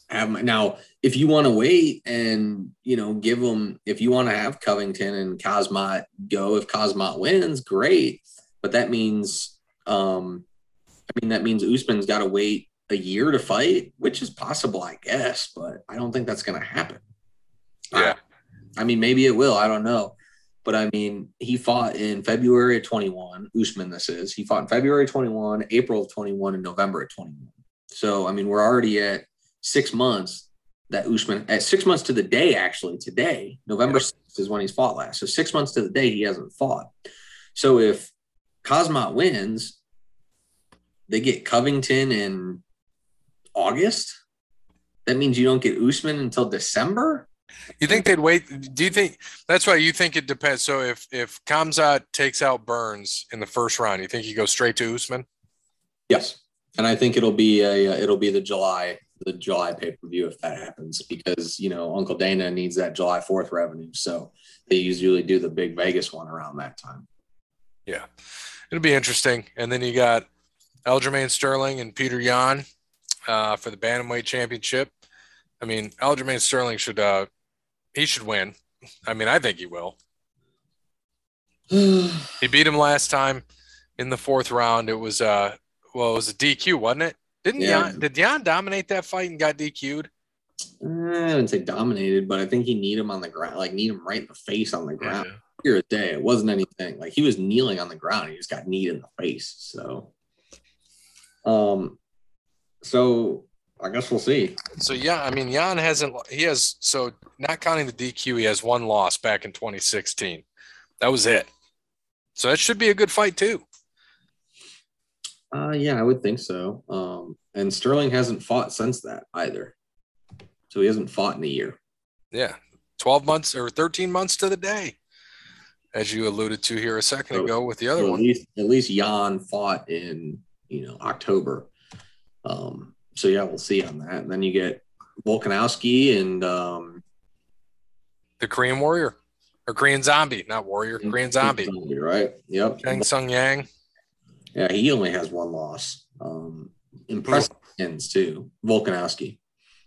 have now if you want to wait and you know give them if you want to have Covington and Cosmot go if Cosmot wins, great. But that means um I mean that means Usman's got to wait a year to fight, which is possible, I guess, but I don't think that's gonna happen. Yeah. I mean, maybe it will. I don't know. But I mean, he fought in February of 21. Usman, this is. He fought in February 21, April of 21, and November of 21. So, I mean, we're already at six months that Usman, at six months to the day, actually, today, November 6th is when he's fought last. So, six months to the day, he hasn't fought. So, if Cosmot wins, they get Covington in August. That means you don't get Usman until December. You think they'd wait? Do you think that's why you think it depends? So if if Khamzat takes out Burns in the first round, you think he goes straight to Usman? Yes, and I think it'll be a uh, it'll be the July the July pay per view if that happens because you know Uncle Dana needs that July Fourth revenue, so they usually do the big Vegas one around that time. Yeah, it'll be interesting. And then you got Aljamain Sterling and Petr Yan uh, for the bantamweight championship. I mean, Aljamain Sterling should uh, he should win. I mean, I think he will. He beat him last time in the fourth round. It was uh well, it was a DQ, wasn't it? Didn't Yeah. Yan, did Yan dominate that fight and got DQ'd? I wouldn't say dominated, but I think he need him on the ground, like need him right in the face on the ground. Yeah. Here day, it wasn't anything like he was kneeling on the ground. He just got kneed in the face. So Um, so I guess we'll see. So yeah, I mean Yan hasn't he has so not counting the DQ, he has one loss back in 2016. That was it. So that should be a good fight too. Uh, yeah, I would think so. Um, and Sterling hasn't fought since that either. So he hasn't fought in a year. Yeah. 12 months or 13 months to the day. As you alluded to here a second So- ago with the other So one. At least, at least Yan fought in you know October. Um, so yeah, we'll see on that. And then you get Volkanovski and um, The Korean Warrior or Korean Zombie, not Warrior, Korean Zombie. right? Yep. Chan Sung Jung. Yeah, he only has one loss. Um, impressive wins too. Volkanovski.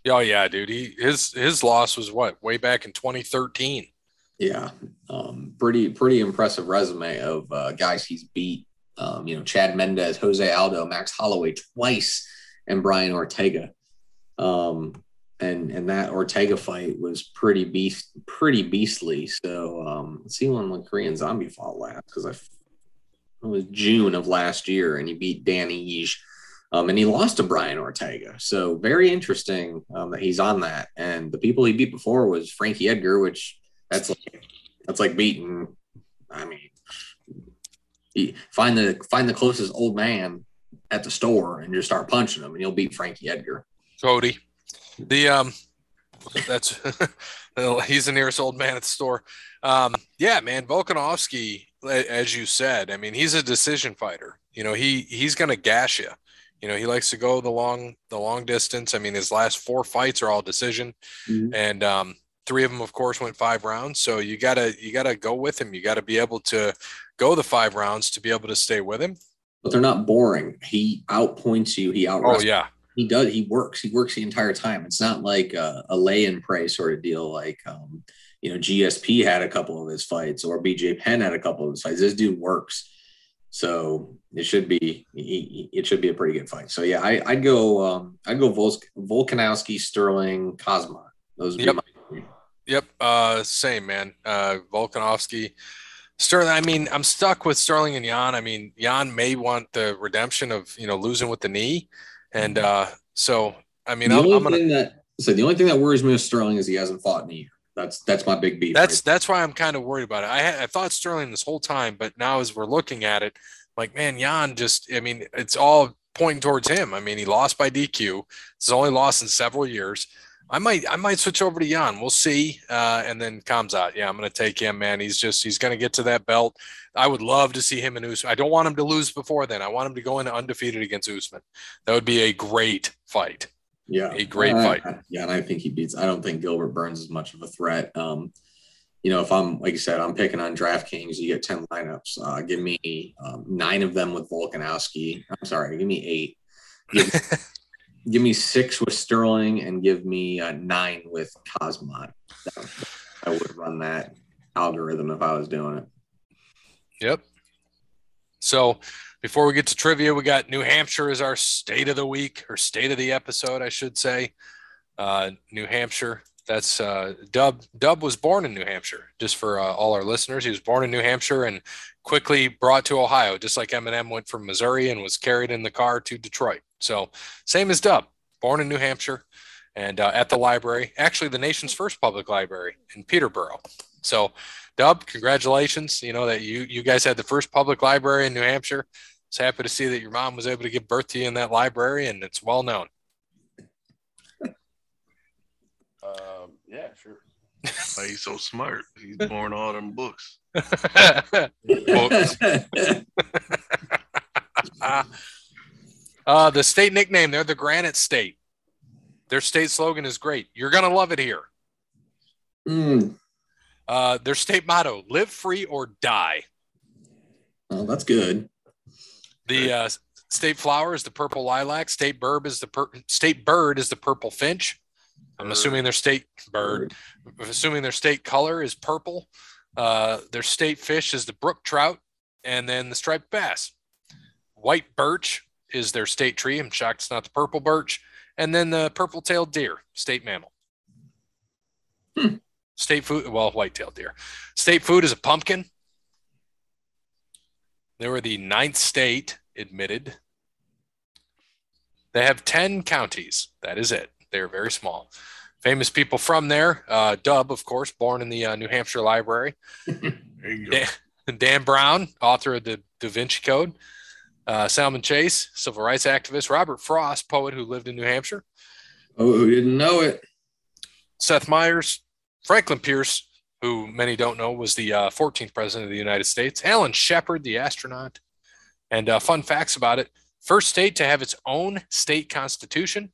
Oh yeah, dude. He his his loss was what way back in 2013. Yeah, um, pretty pretty impressive resume of uh, guys he's beat. Um, you know, Chad Mendes, Jose Aldo, Max Holloway twice, and Brian Ortega. Um, and and that Ortega fight was pretty beast, pretty beastly. So um, let's see when the Korean Zombie fought last because I it was June of last year, and he beat Danny Ige. Um, and he lost to Brian Ortega. So very interesting um, that he's on that. And the people he beat before was Frankie Edgar, which that's like that's like beating. I mean, find the find the closest old man at the store and just start punching him, and you'll beat Frankie Edgar. Cody. The um that's he's the nearest old man at the store. Um yeah, man, Volkanovski, as you said, I mean, he's a decision fighter. You know, he he's gonna gash you. You know, he likes to go the long the long distance. I mean, his last four fights are all decision, Mhm. and um, three of them, of course, went five rounds. So you gotta you gotta go with him. You gotta be able to go the five rounds to be able to stay with him. But they're not boring. He outpoints you. He out. Oh yeah, He does. He works. He works the entire time. It's not like a, a lay and pray sort of deal. Like um, you know, GSP had a couple of his fights, or BJ Penn had a couple of his fights. This dude works. So it should be it should be a pretty good fight. So yeah, I, I'd go um, I'd go Vol- Volkanovski, Sterling, Cosma. Those would Yep. be my Yep. Uh, same man. Uh, Volkanovski, Sterling. I mean, I'm stuck with Sterling and Yan. I mean, Yan may want the redemption of you know losing with the knee, and uh, so I mean, the I'm, only I'm gonna. thing that so the only thing that worries me with Sterling is he hasn't fought in a year. That's that's my big beef. That's right that's why I'm kind of worried about it. I had, I thought Sterling this whole time, but now as we're looking at it, like man, Yan just. I mean, it's all pointing towards him. I mean, he lost by DQ. It's his only loss in several years. I might I might switch over to Yan. We'll see. Uh, and then Khamzat. Yeah, I'm going to take him, man. He's just he's going to get to that belt. I would love to see him and Usman. I don't want him to lose before then. I want him to go in undefeated against Usman. That would be a great fight. Yeah, A great Uh, fight. Yeah, and I think he beats. I don't think Gilbert Burns is much of a threat. Um, you know, if I'm like you said, I'm picking on DraftKings. You get ten lineups. Uh, give me um, nine of them with Volkanovski. I'm sorry, give me eight. Give, give me six with Sterling, and give me uh, nine with Cosmot. I would run that algorithm if I was doing it. Yep. So before we get to trivia, we got New Hampshire as our state of the week or state of the episode, I should say. Uh, New Hampshire. That's uh, Dub. Dub was born in New Hampshire. Just for uh, all our listeners, he was born in New Hampshire and quickly brought to Ohio, just like Eminem went from Missouri and was carried in the car to Detroit. So same as Dub, born in New Hampshire and uh, at the library, actually the nation's first public library in Peterborough. So Dub, congratulations. You know that you you guys had the first public library in New Hampshire. I was happy to see that your mom was able to give birth to you in that library, and it's well known. Um, yeah, sure. Why he's so smart. He's born all them books. Books. uh, the state nickname, they're the Granite State. Their state slogan is great. You're going to love it here. Mm, Uh, their state motto, live free or die. well, that's good. The uh, state flower is the purple lilac. State bird is the pur- state bird is the purple finch. I'm Bird. assuming their state bird. Assuming their state color is purple. Uh, their state fish is the brook trout, and then the striped bass. White birch is their state tree. I'm shocked it's not the purple birch. And then the purple-tailed deer, state mammal. Hmm. State food, well, white-tailed deer. State food is a pumpkin. They were the ninth state admitted They have 10 counties. That is it. They're very small. Famous people from there. Uh, Dub, of course, born in the uh, New Hampshire Library. There you go. Dan, Dan Brown, author of the Da Vinci Code. Uh, Salmon Chase, civil rights activist. Robert Frost, poet who lived in New Hampshire. Oh, who didn't know it? Seth Meyers, Franklin Pierce, who many don't know was the uh, 14th president of the United States. Alan Shepard, the astronaut. And uh, fun facts about it first state to have its own state constitution.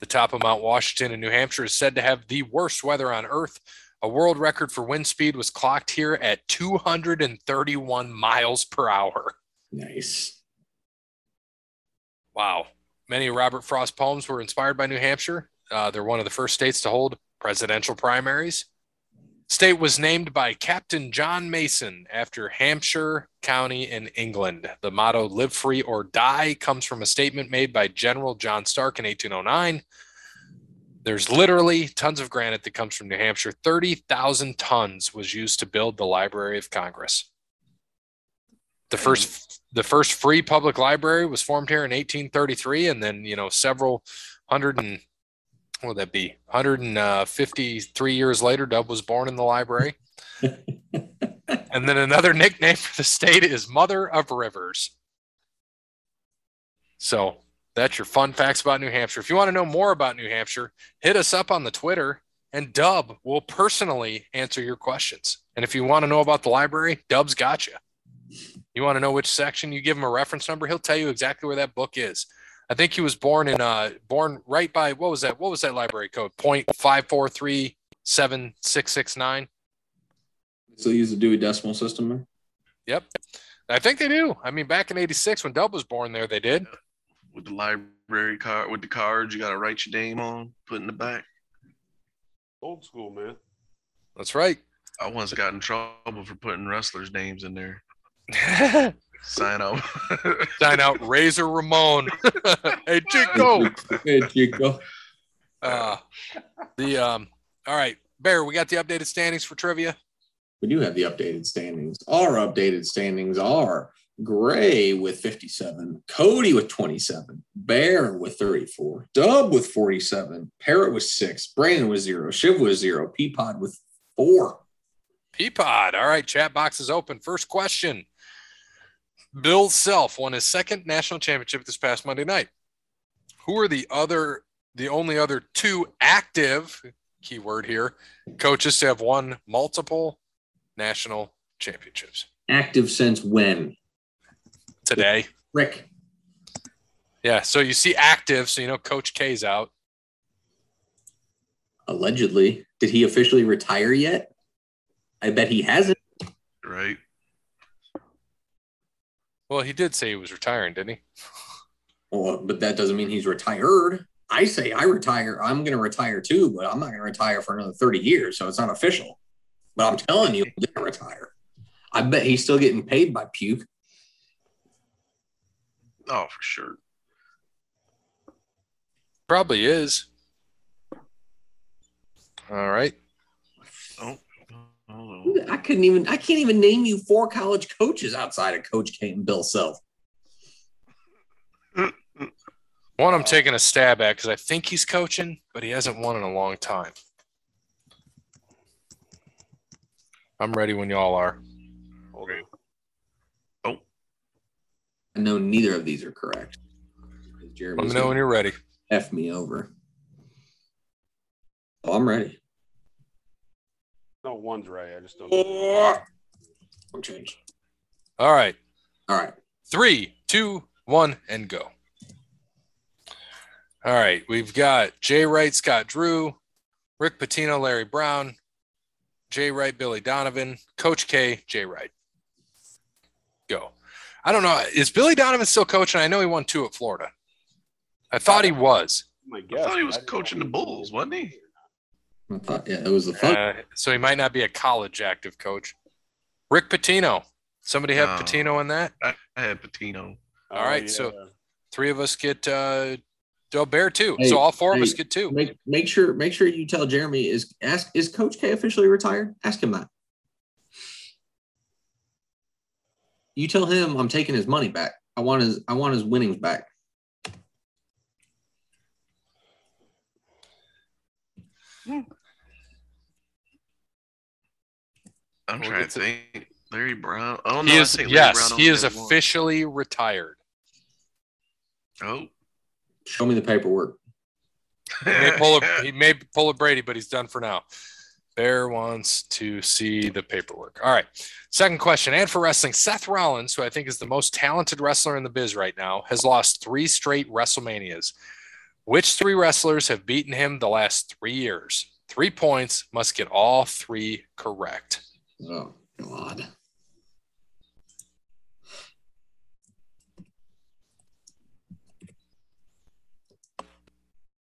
The top of Mount Washington in New Hampshire is said to have the worst weather on earth. A world record for wind speed was clocked here at 231 miles per hour. Nice. Wow. Many of Robert Frost poems were inspired by New Hampshire. Uh, they're one of the first states to hold presidential primaries. State was named by Captain John Mason after Hampshire County in England. The motto "Live free or die" comes from a statement made by General John Stark in 1809. There's literally tons of granite that comes from New Hampshire. 30,000 tons was used to build the Library of Congress. The first the first free public library was formed here in 1833 and then, you know, several hundred and what would that be? 153 uh, years later, Dub was born in the library. and then another nickname for the state is Mother of Rivers. So that's your fun facts about New Hampshire. If you want to know more about New Hampshire, hit us up on the Twitter and Dub will personally answer your questions. And if you want to know about the library, Dub's got you. You want to know which section, you give him a reference number, he'll tell you exactly where that book is. I think he was born in uh born right by what was that? What was that library code? Point five four three seven six six nine. Still use the Dewey Decimal System. there? Yep. I think they do. I mean, back in '86 when Dub was born there, they did. With the library card, with the cards, you got to write your name on, put in the back. Old school, man. That's right. I once got in trouble for putting wrestlers' names in there. Sign up. Sign out Razor Ramon. hey Chico. Hey, Chico. Uh, the um. All right, Bear. We got the updated standings for trivia. We do have the updated standings. Our updated standings are Gray with 57, Cody with 27, Bear with 34, Dub with 47, Parrot with six, Brandon with zero, Shiv with zero, Peapod with four. Peapod. All right, chat box is open. First question. Bill Self won his second national championship this past Monday night. Who are the other, the only other two active, keyword here, coaches to have won multiple national championships Active since when? today? Rick. Yeah. So you see active, so you know Coach K's out. Allegedly. Did he officially retire yet? I bet he hasn't. right? Well, he did say he was retiring, didn't he? Well, but that doesn't mean he's retired. I say I retire. I'm going to retire too, but I'm not going to retire for another 30 years. So it's not official. But I'm telling you, I'm going to retire. I bet he's still getting paid by Puke. Oh, for sure. Probably is. All right. Oh, oh, I couldn't even, I can't even name you four college coaches outside of Coach K and Bill Self. One I'm taking a stab at because I think he's coaching, but he hasn't won in a long time. I'm ready when y'all are. okay. Oh. I know neither of these are correct. Let me know when you're ready. F me over. Oh, I'm ready. No, one's right. I just don't. know. I'm changed. All right. All right. Three, two, one, and go. All right. We've got Jay Wright, Scott Drew, Rick Pitino, Larry Brown, Jay Wright, Billy Donovan, Coach K, Jay Wright. Go. I don't know. Is Billy Donovan still coaching? I know he won two at Florida. I thought he was. My I guess. thought he was coaching the Bulls, wasn't he? I thought, yeah, it was the fun. Uh, so he might not be a college active coach. Rick Pitino. Somebody have no, Pitino in that? I, have had Pitino. All right, oh, yeah. so three of us get uh, Del Bear too. Hey, so all four hey, of us get two. Make, make sure make sure you tell Jeremy is ask is Coach K officially retired? Ask him that. You tell him I'm taking his money back. I want his I want his winnings back. I'm We'll trying to to- think. Larry Brown. Oh no, he is Larry yes, Brown he is had one. officially retired. Oh, Show me the paperwork. He may pull a he may pull a Brady, but he's done for now. Bear wants to see the paperwork. All right. Second question. And for wrestling, Seth Rollins, who I think is the most talented wrestler in the biz right now, has lost three straight WrestleManias. Which three wrestlers have beaten him the last three years? Three points, must get all three correct. Oh God.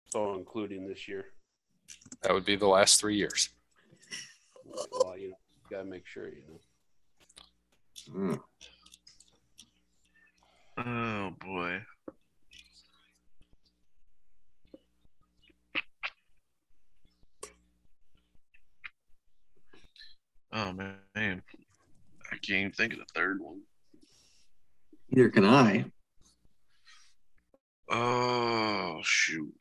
So including this year. That would be the last three years. Well, you know, gotta make sure you know. Mm. oh boy. Oh man, I can't even think of the third one. Neither can I. Oh shoot.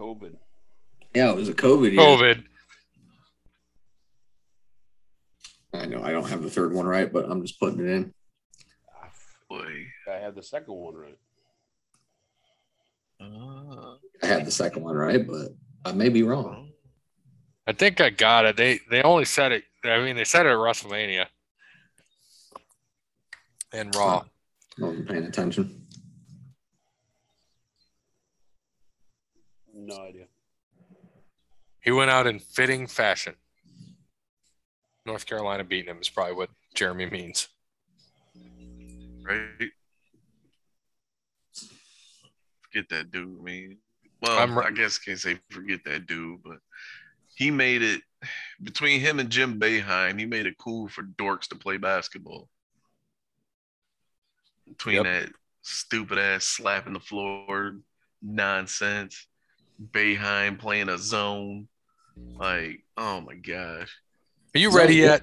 COVID. Yeah, it was a COVID year. COVID. I know I don't have the third one right, but I'm just putting it in. Boy. I had the second one right. Uh, I had the second one right, but I may be wrong. I think I got it. They they only said it. I mean, they said it at WrestleMania and Raw. I wasn't paying attention. No idea. He went out in fitting fashion. North Carolina beating him is probably what Jeremy means. right? Forget that dude, man. Well, I'm I guess I can't say forget that dude, but he made it between him and Jim Boeheim. He made it cool for dorks to play basketball. Between Yep. that stupid ass slapping the floor nonsense, Boeheim playing a zone, like oh my gosh, Are you ready yet?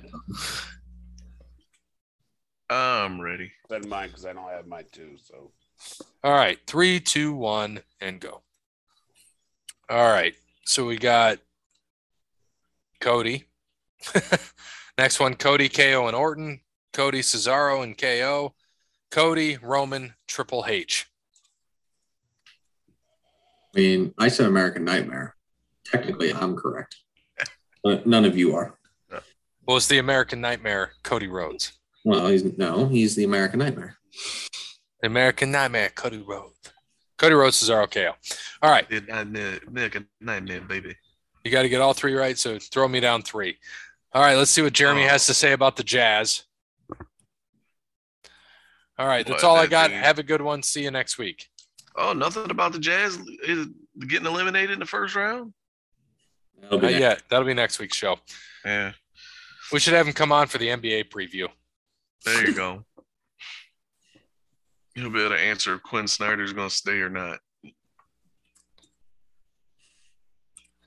I'm ready. Send mine because I don't have my two. So All right, three, two, one, and go. All right, so we got Cody. Next one, Cody, KO, and Orton. Cody, Cesaro, and KO. Cody, Roman, Triple H. I mean, I said American Nightmare. Technically, I'm correct, but none of you are. Well, it's the American Nightmare, Cody Rhodes. Well, he's no, he's the American Nightmare. The American Nightmare, Cody Rhodes. Cody Rhodes, Cesaro, KO. All right, Did not nigga nightmare, baby. you got to get all three right, so throw me down three. All right, let's see what Jeremy oh. has to say about the Jazz. All right, that's What, all I got. thing- Have a good one. See you next week. Oh, nothing about the Jazz is getting eliminated in the first round. That'll Not next. yet. That'll be next week's show. Yeah, We should have him come on for the NBA preview. there you go. You'll be able to answer if Quin Snyder's going to stay or not.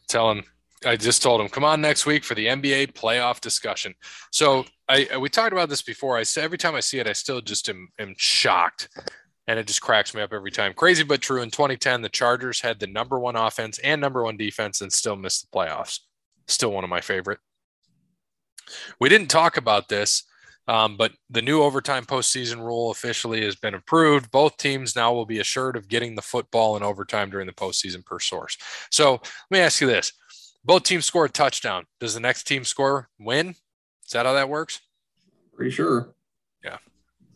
Tell him. I just told him, come on next week for the NBA playoff discussion. So I we talked about this before. I every time I see it, I still just am, am shocked, and it just cracks me up every time. Crazy but true. In 2010, the Chargers had the number one offense and number one defense, and still missed the playoffs. Still one of my favorite. We didn't talk about this, um, but the new overtime postseason rule officially has been approved. Both teams now will be assured of getting the football in overtime during the postseason per source. So let me ask you this: Both teams score a touchdown. Does the next team score win? Is that how that works? Pretty sure. Yeah.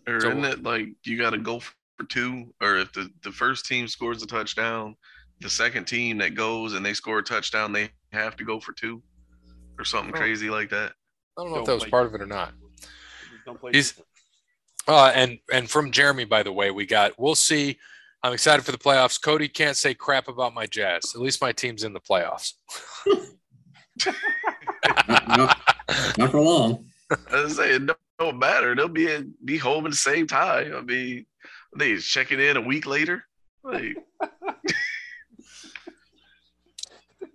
Or So- isn't it like you got to go for two? Or if the, the first team scores a touchdown, the second team that goes and they score a touchdown, they have to go for two or something crazy like that. I don't know if Don't that was play part of it or not. Don't play. He's- defense. Uh, and and from Jeremy, by the way, we got. We'll see. I'm excited for the playoffs. Cody can't say crap about my Jazz. At least my team's in the playoffs. Not, not- not for long. I was saying, no, don't matter. They'll be in, be home at the same time. I mean, they checking in a week later. Like,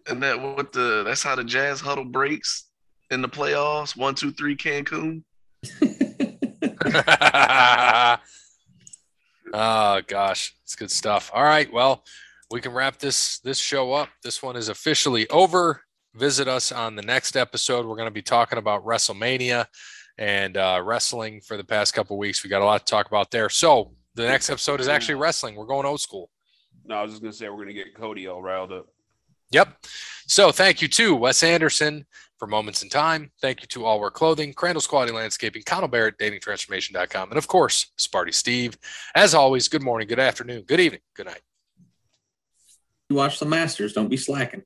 and that what the that's how the Jazz huddle breaks in the playoffs. One, two, three, Cancun. Oh gosh, it's good stuff. All right, well, we can wrap this this show up. This one is officially over. Visit us on the next episode. We're going to be talking about WrestleMania and uh, wrestling for the past couple weeks. We got a lot to talk about there. So the next episode is actually wrestling. We're going old school. No, I was just gonna say we're gonna get Cody all riled up. Yep. So thank you to Wes Anderson for Moments in Time. Thank you to All Wear Clothing, Crandall's Quality Landscaping, Connell Barrett, DatingTransformation.com, and of course, Sparty Steve. As always, good morning, good afternoon, good evening, good night. You watch the Masters. Don't be slacking.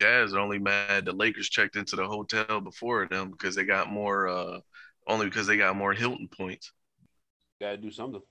Jazz are only mad the Lakers checked into the hotel before them because they got more. uh Only because they got more Hilton points. Gotta do something.